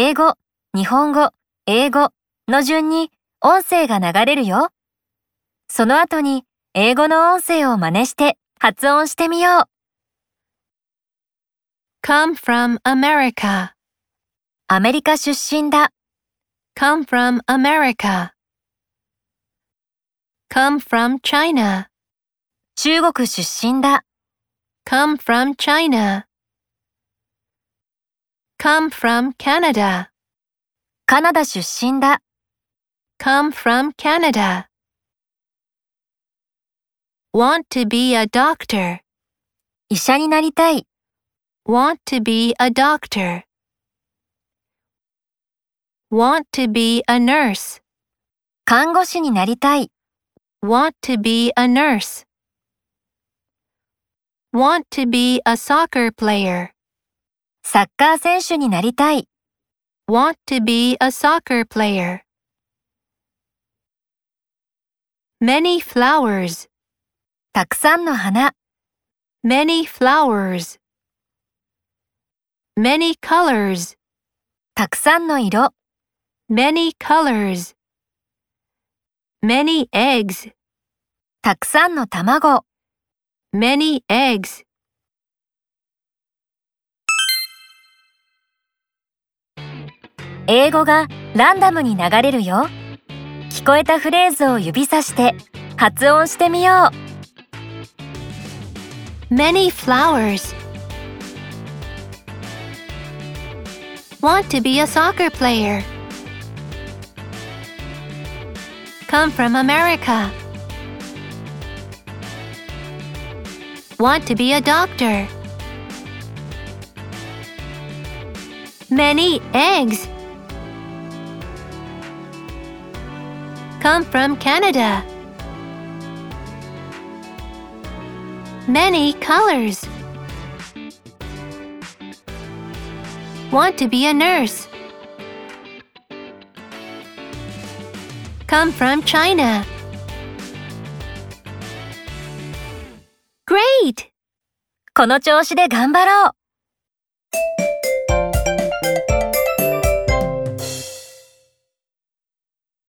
英語、日本語、英語の順に音声が流れるよ。その後に英語の音声を真似して発音してみよう。come from America, アメリカ出身だ。come from America. come from China, 中国出身だ。come from China. come from Canada, カナダ出身だ。 come from Canada. want to be a doctor, 医者になりたい。 want to be a doctor. want to be a nurse, 看護師になりたい。 want to be a nurse. want to be a soccer player, サッカー選手になりたい。 want to be a soccer player. many flowers, たくさんの花。 many flowers. many colors, たくさんの色。 many colors. many eggs, たくさんの卵。 many eggs. 英語がランダムに流れるよ。聞こえたフレーズを指さして発音してみよう。many flowers. Want to be a soccer player. Come from America. Want to be a doctor. Many eggs. Come from Canada. Many colors. Want to be a nurse. Come from China. Great! この調子で頑張ろう。